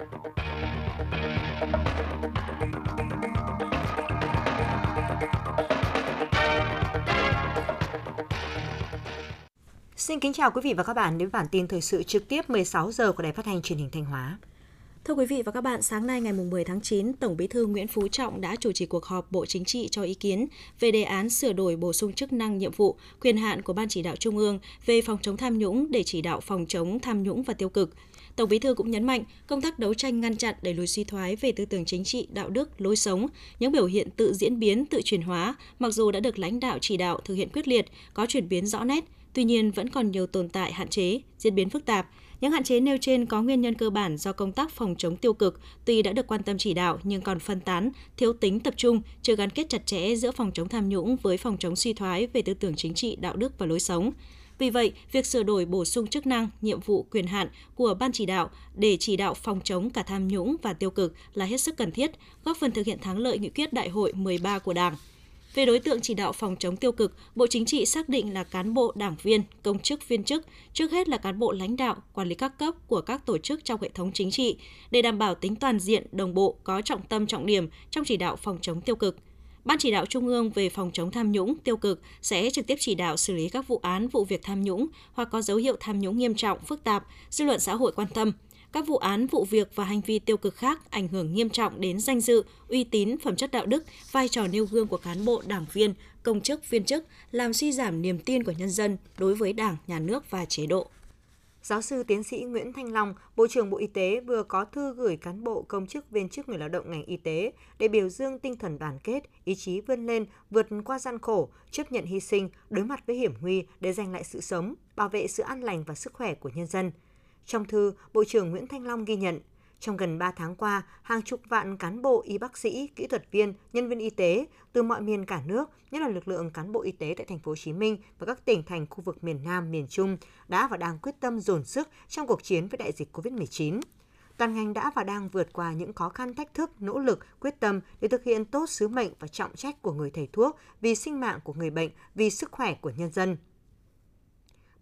Xin kính chào quý vị và các bạn đến với bản tin thời sự trực tiếp 16 giờ của Đài Phát thanh Truyền hình Thanh Hóa. Thưa quý vị và các bạn, sáng nay ngày 10 tháng 9, Tổng Bí thư Nguyễn Phú Trọng đã chủ trì cuộc họp Bộ Chính trị cho ý kiến về đề án sửa đổi bổ sung chức năng nhiệm vụ, quyền hạn của Ban chỉ đạo Trung ương về phòng chống tham nhũng để chỉ đạo phòng chống tham nhũng và tiêu cực. Tổng Bí thư cũng nhấn mạnh công tác đấu tranh ngăn chặn đẩy lùi suy thoái về tư tưởng chính trị, đạo đức, lối sống, những biểu hiện tự diễn biến, tự chuyển hóa, mặc dù đã được lãnh đạo chỉ đạo thực hiện quyết liệt, có chuyển biến rõ nét, tuy nhiên vẫn còn nhiều tồn tại hạn chế, diễn biến phức tạp. Những hạn chế nêu trên có nguyên nhân cơ bản do công tác phòng chống tiêu cực tuy đã được quan tâm chỉ đạo nhưng còn phân tán, thiếu tính tập trung, chưa gắn kết chặt chẽ giữa phòng chống tham nhũng với phòng chống suy thoái về tư tưởng chính trị, đạo đức và lối sống. Vì vậy, việc sửa đổi bổ sung chức năng, nhiệm vụ, quyền hạn của ban chỉ đạo để chỉ đạo phòng chống cả tham nhũng và tiêu cực là hết sức cần thiết, góp phần thực hiện thắng lợi nghị quyết đại hội 13 của Đảng. Về đối tượng chỉ đạo phòng chống tiêu cực, Bộ Chính trị xác định là cán bộ, đảng viên, công chức, viên chức, trước hết là cán bộ lãnh đạo, quản lý các cấp của các tổ chức trong hệ thống chính trị, để đảm bảo tính toàn diện, đồng bộ, có trọng tâm trọng điểm trong chỉ đạo phòng chống tiêu cực. Ban chỉ đạo Trung ương về phòng chống tham nhũng tiêu cực sẽ trực tiếp chỉ đạo xử lý các vụ án, vụ việc tham nhũng hoặc có dấu hiệu tham nhũng nghiêm trọng, phức tạp, dư luận xã hội quan tâm – các vụ án, vụ việc và hành vi tiêu cực khác ảnh hưởng nghiêm trọng đến danh dự, uy tín, phẩm chất đạo đức, vai trò nêu gương của cán bộ, đảng viên, công chức, viên chức, làm suy giảm niềm tin của nhân dân đối với Đảng, Nhà nước và chế độ. Giáo sư tiến sĩ Nguyễn Thanh Long, Bộ trưởng Bộ Y tế vừa có thư gửi cán bộ công chức viên chức người lao động ngành y tế để biểu dương tinh thần đoàn kết, ý chí vươn lên, vượt qua gian khổ, chấp nhận hy sinh, đối mặt với hiểm nguy để giành lại sự sống, bảo vệ sự an lành và sức khỏe của nhân dân – trong thư, Bộ trưởng Nguyễn Thanh Long ghi nhận, trong gần 3 tháng qua, hàng chục vạn cán bộ, y bác sĩ, kỹ thuật viên, nhân viên y tế từ mọi miền cả nước, nhất là lực lượng cán bộ y tế tại thành phố Hồ Chí Minh và các tỉnh thành khu vực miền Nam, miền Trung đã và đang quyết tâm dồn sức trong cuộc chiến với đại dịch COVID-19. Toàn ngành đã và đang vượt qua những khó khăn thách thức, nỗ lực, quyết tâm để thực hiện tốt sứ mệnh và trọng trách của người thầy thuốc vì sinh mạng của người bệnh, vì sức khỏe của nhân dân –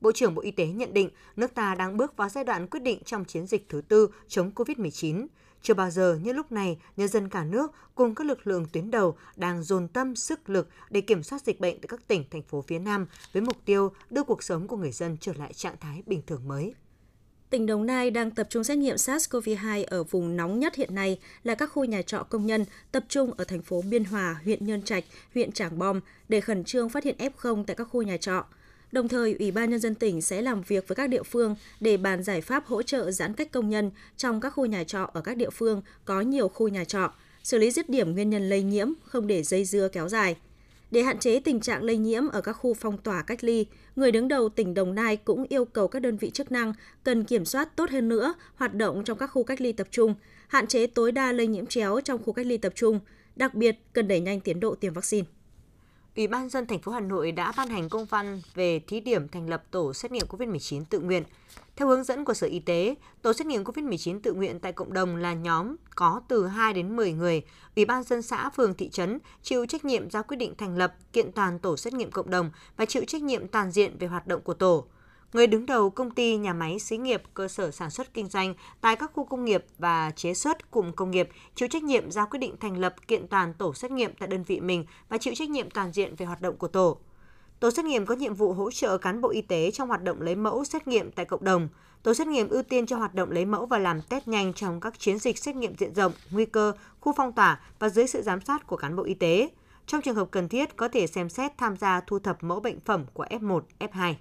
Bộ trưởng Bộ Y tế nhận định nước ta đang bước vào giai đoạn quyết định trong chiến dịch thứ tư chống COVID-19. Chưa bao giờ như lúc này, nhân dân cả nước cùng các lực lượng tuyến đầu đang dồn tâm sức lực để kiểm soát dịch bệnh tại các tỉnh, thành phố phía Nam với mục tiêu đưa cuộc sống của người dân trở lại trạng thái bình thường mới. Tỉnh Đồng Nai đang tập trung xét nghiệm SARS-CoV-2 ở vùng nóng nhất hiện nay là các khu nhà trọ công nhân tập trung ở thành phố Biên Hòa, huyện Nhân Trạch, huyện Trảng Bom để khẩn trương phát hiện F0 tại các khu nhà trọ. Đồng thời, Ủy ban Nhân dân tỉnh sẽ làm việc với các địa phương để bàn giải pháp hỗ trợ giãn cách công nhân trong các khu nhà trọ ở các địa phương có nhiều khu nhà trọ, xử lý dứt điểm nguyên nhân lây nhiễm, không để dây dưa kéo dài. Để hạn chế tình trạng lây nhiễm ở các khu phong tỏa cách ly, người đứng đầu tỉnh Đồng Nai cũng yêu cầu các đơn vị chức năng cần kiểm soát tốt hơn nữa hoạt động trong các khu cách ly tập trung, hạn chế tối đa lây nhiễm chéo trong khu cách ly tập trung, đặc biệt cần đẩy nhanh tiến độ tiêm vaccine. Ủy ban dân thành phố Hà Nội đã ban hành công văn về thí điểm thành lập tổ xét nghiệm COVID-19 tự nguyện. Theo hướng dẫn của Sở Y tế, tổ xét nghiệm COVID-19 tự nguyện tại cộng đồng là nhóm có từ 2 đến 10 người. Ủy ban dân xã, phường, thị trấn chịu trách nhiệm ra quyết định thành lập kiện toàn tổ xét nghiệm cộng đồng và chịu trách nhiệm toàn diện về hoạt động của tổ người đứng đầu công ty, nhà máy, xí nghiệp, cơ sở sản xuất kinh doanh tại các khu công nghiệp và chế xuất cụm công nghiệp chịu trách nhiệm ra quyết định thành lập kiện toàn tổ xét nghiệm tại đơn vị mình và chịu trách nhiệm toàn diện về hoạt động của tổ. Tổ xét nghiệm có nhiệm vụ hỗ trợ cán bộ y tế trong hoạt động lấy mẫu xét nghiệm tại cộng đồng. Tổ xét nghiệm ưu tiên cho hoạt động lấy mẫu và làm test nhanh trong các chiến dịch xét nghiệm diện rộng, nguy cơ, khu phong tỏa và dưới sự giám sát của cán bộ y tế. Trong trường hợp cần thiết, có thể xem xét tham gia thu thập mẫu bệnh phẩm của F1, F2.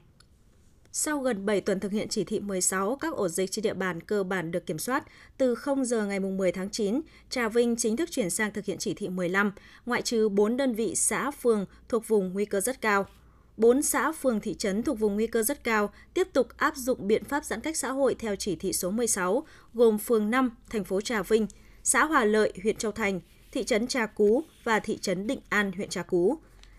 Sau gần 7 tuần thực hiện chỉ thị 16, các ổ dịch trên địa bàn cơ bản được kiểm soát. Từ 0 giờ ngày 10 tháng 9, Trà Vinh chính thức chuyển sang thực hiện chỉ thị 15, ngoại trừ 4 đơn vị xã, phường thuộc vùng nguy cơ rất cao. 4 xã, phường, thị trấn thuộc vùng nguy cơ rất cao tiếp tục áp dụng biện pháp giãn cách xã hội theo chỉ thị số 16, gồm phường 5, thành phố Trà Vinh, xã Hòa Lợi, huyện Châu Thành, thị trấn Trà Cú và thị trấn Định An, huyện Trà Cú.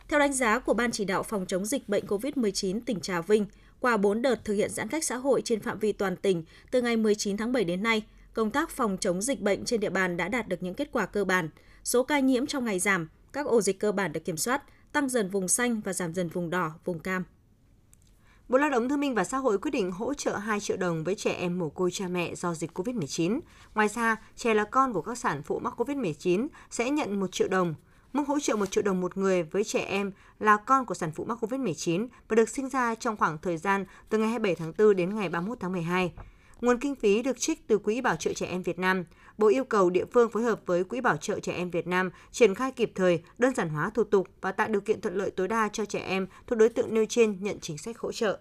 Theo đánh giá của Ban chỉ đạo phòng chống dịch bệnh COVID-19 tỉnh Trà Vinh, qua 4 đợt thực hiện giãn cách xã hội trên phạm vi toàn tỉnh từ ngày 19 tháng 7 đến nay, công tác phòng chống dịch bệnh trên địa bàn đã đạt được những kết quả cơ bản. Số ca nhiễm trong ngày giảm, các ổ dịch cơ bản được kiểm soát, tăng dần vùng xanh và giảm dần vùng đỏ, vùng cam. Bộ Lao động Thương minh và Xã hội quyết định hỗ trợ 2 triệu đồng với trẻ em mồ côi cha mẹ do dịch COVID-19. Ngoài ra, trẻ là con của các sản phụ mắc COVID-19 sẽ nhận 1 triệu đồng. Mức hỗ trợ 1 triệu đồng một người với trẻ em là con của sản phụ mắc COVID-19 và được sinh ra trong khoảng thời gian từ ngày 27 tháng 4 đến ngày 31 tháng 12. Nguồn kinh phí được trích từ Quỹ Bảo trợ Trẻ Em Việt Nam. Bộ yêu cầu địa phương phối hợp với Quỹ Bảo trợ Trẻ Em Việt Nam triển khai kịp thời, đơn giản hóa thủ tục và tạo điều kiện thuận lợi tối đa cho trẻ em thuộc đối tượng nêu trên nhận chính sách hỗ trợ.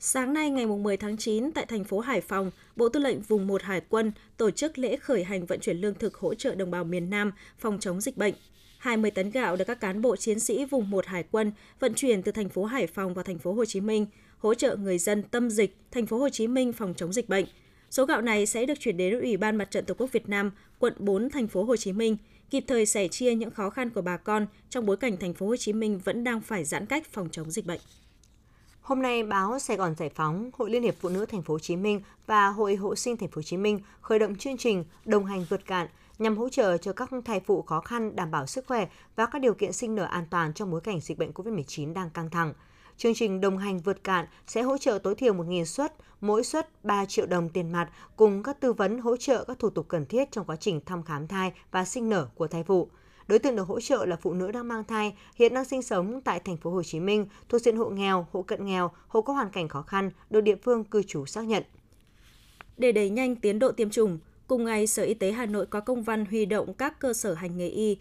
Sáng nay ngày 10 tháng 9 tại thành phố Hải Phòng, Bộ Tư lệnh Vùng 1 Hải quân tổ chức lễ khởi hành vận chuyển lương thực hỗ trợ đồng bào miền Nam phòng chống dịch bệnh. 20 tấn gạo được các cán bộ chiến sĩ vùng 1 Hải quân vận chuyển từ thành phố Hải Phòng vào thành phố Hồ Chí Minh, hỗ trợ người dân tâm dịch thành phố Hồ Chí Minh phòng chống dịch bệnh. Số gạo này sẽ được chuyển đến Ủy ban Mặt trận Tổ quốc Việt Nam, quận 4 thành phố Hồ Chí Minh, kịp thời sẻ chia những khó khăn của bà con trong bối cảnh thành phố Hồ Chí Minh vẫn đang phải giãn cách phòng chống dịch bệnh. Hôm nay, báo Sài Gòn Giải phóng, Hội Liên hiệp Phụ nữ Thành phố Hồ Chí Minh và Hội Hộ sinh Thành phố Hồ Chí Minh khởi động chương trình đồng hành vượt cạn nhằm hỗ trợ cho các thai phụ khó khăn đảm bảo sức khỏe và các điều kiện sinh nở an toàn trong bối cảnh dịch bệnh COVID-19 đang căng thẳng. Chương trình đồng hành vượt cạn sẽ hỗ trợ tối thiểu 1.000 suất, mỗi suất 3 triệu đồng tiền mặt cùng các tư vấn hỗ trợ các thủ tục cần thiết trong quá trình thăm khám thai và sinh nở của thai phụ. Đối tượng được hỗ trợ là phụ nữ đang mang thai, hiện đang sinh sống tại thành phố Hồ Chí Minh, thuộc diện hộ nghèo, hộ cận nghèo, hộ có hoàn cảnh khó khăn, được địa phương cư trú xác nhận. Để đẩy nhanh tiến độ tiêm chủng, cùng ngày Sở Y tế Hà Nội có công văn huy động các cơ sở hành nghề y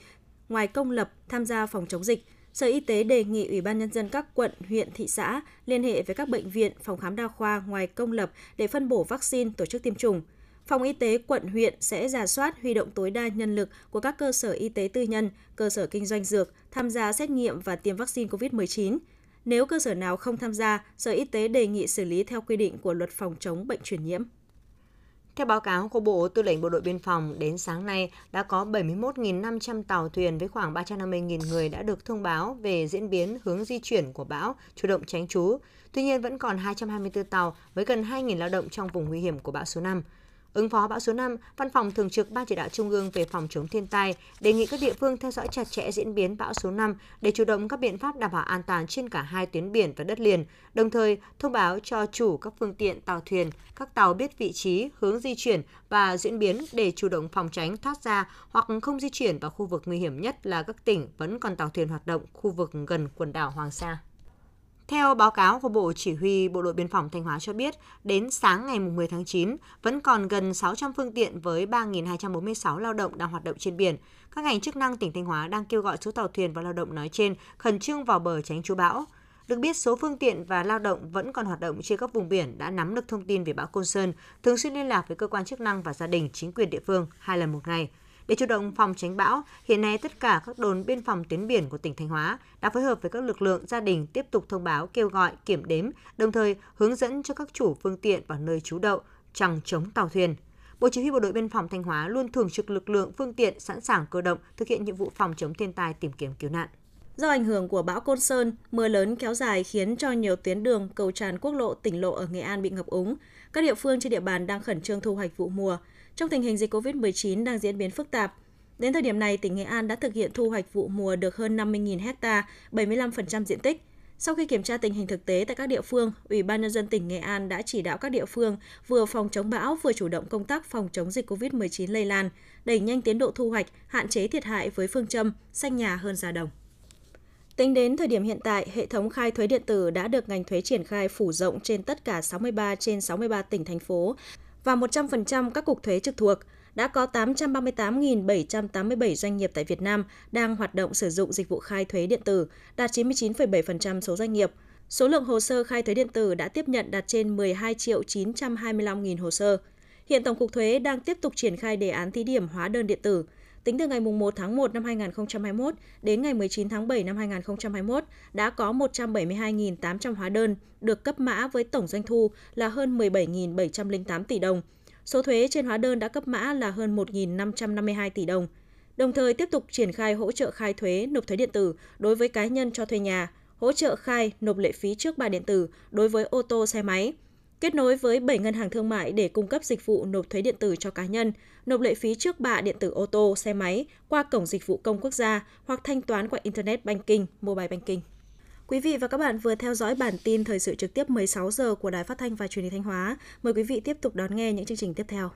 ngoài công lập tham gia phòng chống dịch. Sở Y tế đề nghị Ủy ban Nhân dân các quận, huyện, thị xã liên hệ với các bệnh viện, phòng khám đa khoa ngoài công lập để phân bổ vaccine tổ chức tiêm chủng. Phòng y tế quận huyện sẽ giả soát huy động tối đa nhân lực của các cơ sở y tế tư nhân, cơ sở kinh doanh dược tham gia xét nghiệm và tiêm vaccine COVID-19. Nếu cơ sở nào không tham gia, Sở Y tế đề nghị xử lý theo quy định của luật phòng chống bệnh truyền nhiễm. Theo báo cáo của Bộ Tư lệnh Bộ đội Biên phòng, đến sáng nay đã có 71.500 tàu thuyền với khoảng 350.000 người đã được thông báo về diễn biến hướng di chuyển của bão, chủ động tránh trú. Tuy nhiên vẫn còn 224 tàu với gần 2.000 lao động trong vùng nguy hiểm của bão số 5. Ứng phó bão số 5, Văn phòng Thường trực Ban Chỉ đạo Trung ương về phòng chống thiên tai đề nghị các địa phương theo dõi chặt chẽ diễn biến bão số 5 để chủ động các biện pháp đảm bảo an toàn trên cả hai tuyến biển và đất liền, đồng thời thông báo cho chủ các phương tiện tàu thuyền, các tàu biết vị trí, hướng di chuyển và diễn biến để chủ động phòng tránh thoát ra hoặc không di chuyển vào khu vực nguy hiểm nhất là các tỉnh vẫn còn tàu thuyền hoạt động khu vực gần quần đảo Hoàng Sa. Theo báo cáo của Bộ Chỉ huy Bộ đội Biên phòng Thanh Hóa cho biết, đến sáng ngày 10 tháng 9, vẫn còn gần 600 phương tiện với 3.246 lao động đang hoạt động trên biển. Các ngành chức năng tỉnh Thanh Hóa đang kêu gọi số tàu thuyền và lao động nói trên khẩn trương vào bờ tránh chú bão. Được biết, số phương tiện và lao động vẫn còn hoạt động trên các vùng biển đã nắm được thông tin về bão Côn Sơn, thường xuyên liên lạc với cơ quan chức năng và gia đình, chính quyền địa phương hai lần một ngày – để chủ động phòng tránh bão, hiện nay tất cả các đồn biên phòng tuyến biển của tỉnh Thanh Hóa đã phối hợp với các lực lượng gia đình tiếp tục thông báo kêu gọi kiểm đếm, đồng thời hướng dẫn cho các chủ phương tiện vào nơi trú đậu, chẳng chống tàu thuyền. Bộ Chỉ huy Bộ đội Biên phòng Thanh Hóa luôn thường trực lực lượng phương tiện sẵn sàng cơ động thực hiện nhiệm vụ phòng chống thiên tai tìm kiếm cứu nạn. Do ảnh hưởng của bão Côn Sơn, mưa lớn kéo dài khiến cho nhiều tuyến đường, cầu tràn quốc lộ, tỉnh lộ ở Nghệ An bị ngập úng. Các địa phương trên địa bàn đang khẩn trương thu hoạch vụ mùa. Trong tình hình dịch COVID-19 đang diễn biến phức tạp, đến thời điểm này, tỉnh Nghệ An đã thực hiện thu hoạch vụ mùa được hơn 50.000 ha, 75% diện tích. Sau khi kiểm tra tình hình thực tế tại các địa phương, Ủy ban nhân dân tỉnh Nghệ An đã chỉ đạo các địa phương vừa phòng chống bão vừa chủ động công tác phòng chống dịch COVID-19 lây lan, đẩy nhanh tiến độ thu hoạch, hạn chế thiệt hại với phương châm xanh nhà hơn già đồng. Tính đến thời điểm hiện tại, hệ thống khai thuế điện tử đã được ngành thuế triển khai phủ rộng trên tất cả 63 trên 63 tỉnh thành phố và 100% các cục thuế trực thuộc. Đã có 838.787 doanh nghiệp tại Việt Nam đang hoạt động sử dụng dịch vụ khai thuế điện tử, đạt 99,7% số doanh nghiệp. Số lượng hồ sơ khai thuế điện tử đã tiếp nhận đạt trên 12 triệu 925.000 hồ sơ. Hiện Tổng cục Thuế đang tiếp tục triển khai đề án thí điểm hóa đơn điện tử. Tính từ ngày 1 tháng 1 năm 2021 đến ngày 19 tháng 7 năm 2021 đã có 172.800 hóa đơn được cấp mã với tổng doanh thu là hơn 17.708 tỷ đồng. Số thuế trên hóa đơn đã cấp mã là hơn 1.552 tỷ đồng. Đồng thời tiếp tục triển khai hỗ trợ khai thuế nộp thuế điện tử đối với cá nhân cho thuê nhà, hỗ trợ khai nộp lệ phí trước bạ điện tử đối với ô tô xe máy, kết nối với 7 ngân hàng thương mại để cung cấp dịch vụ nộp thuế điện tử cho cá nhân, nộp lệ phí trước bạ điện tử ô tô, xe máy qua cổng dịch vụ công quốc gia hoặc thanh toán qua Internet Banking, Mobile Banking. Quý vị và các bạn vừa theo dõi bản tin thời sự trực tiếp 16 giờ của Đài Phát thanh và Truyền hình Thanh Hóa. Mời quý vị tiếp tục đón nghe những chương trình tiếp theo.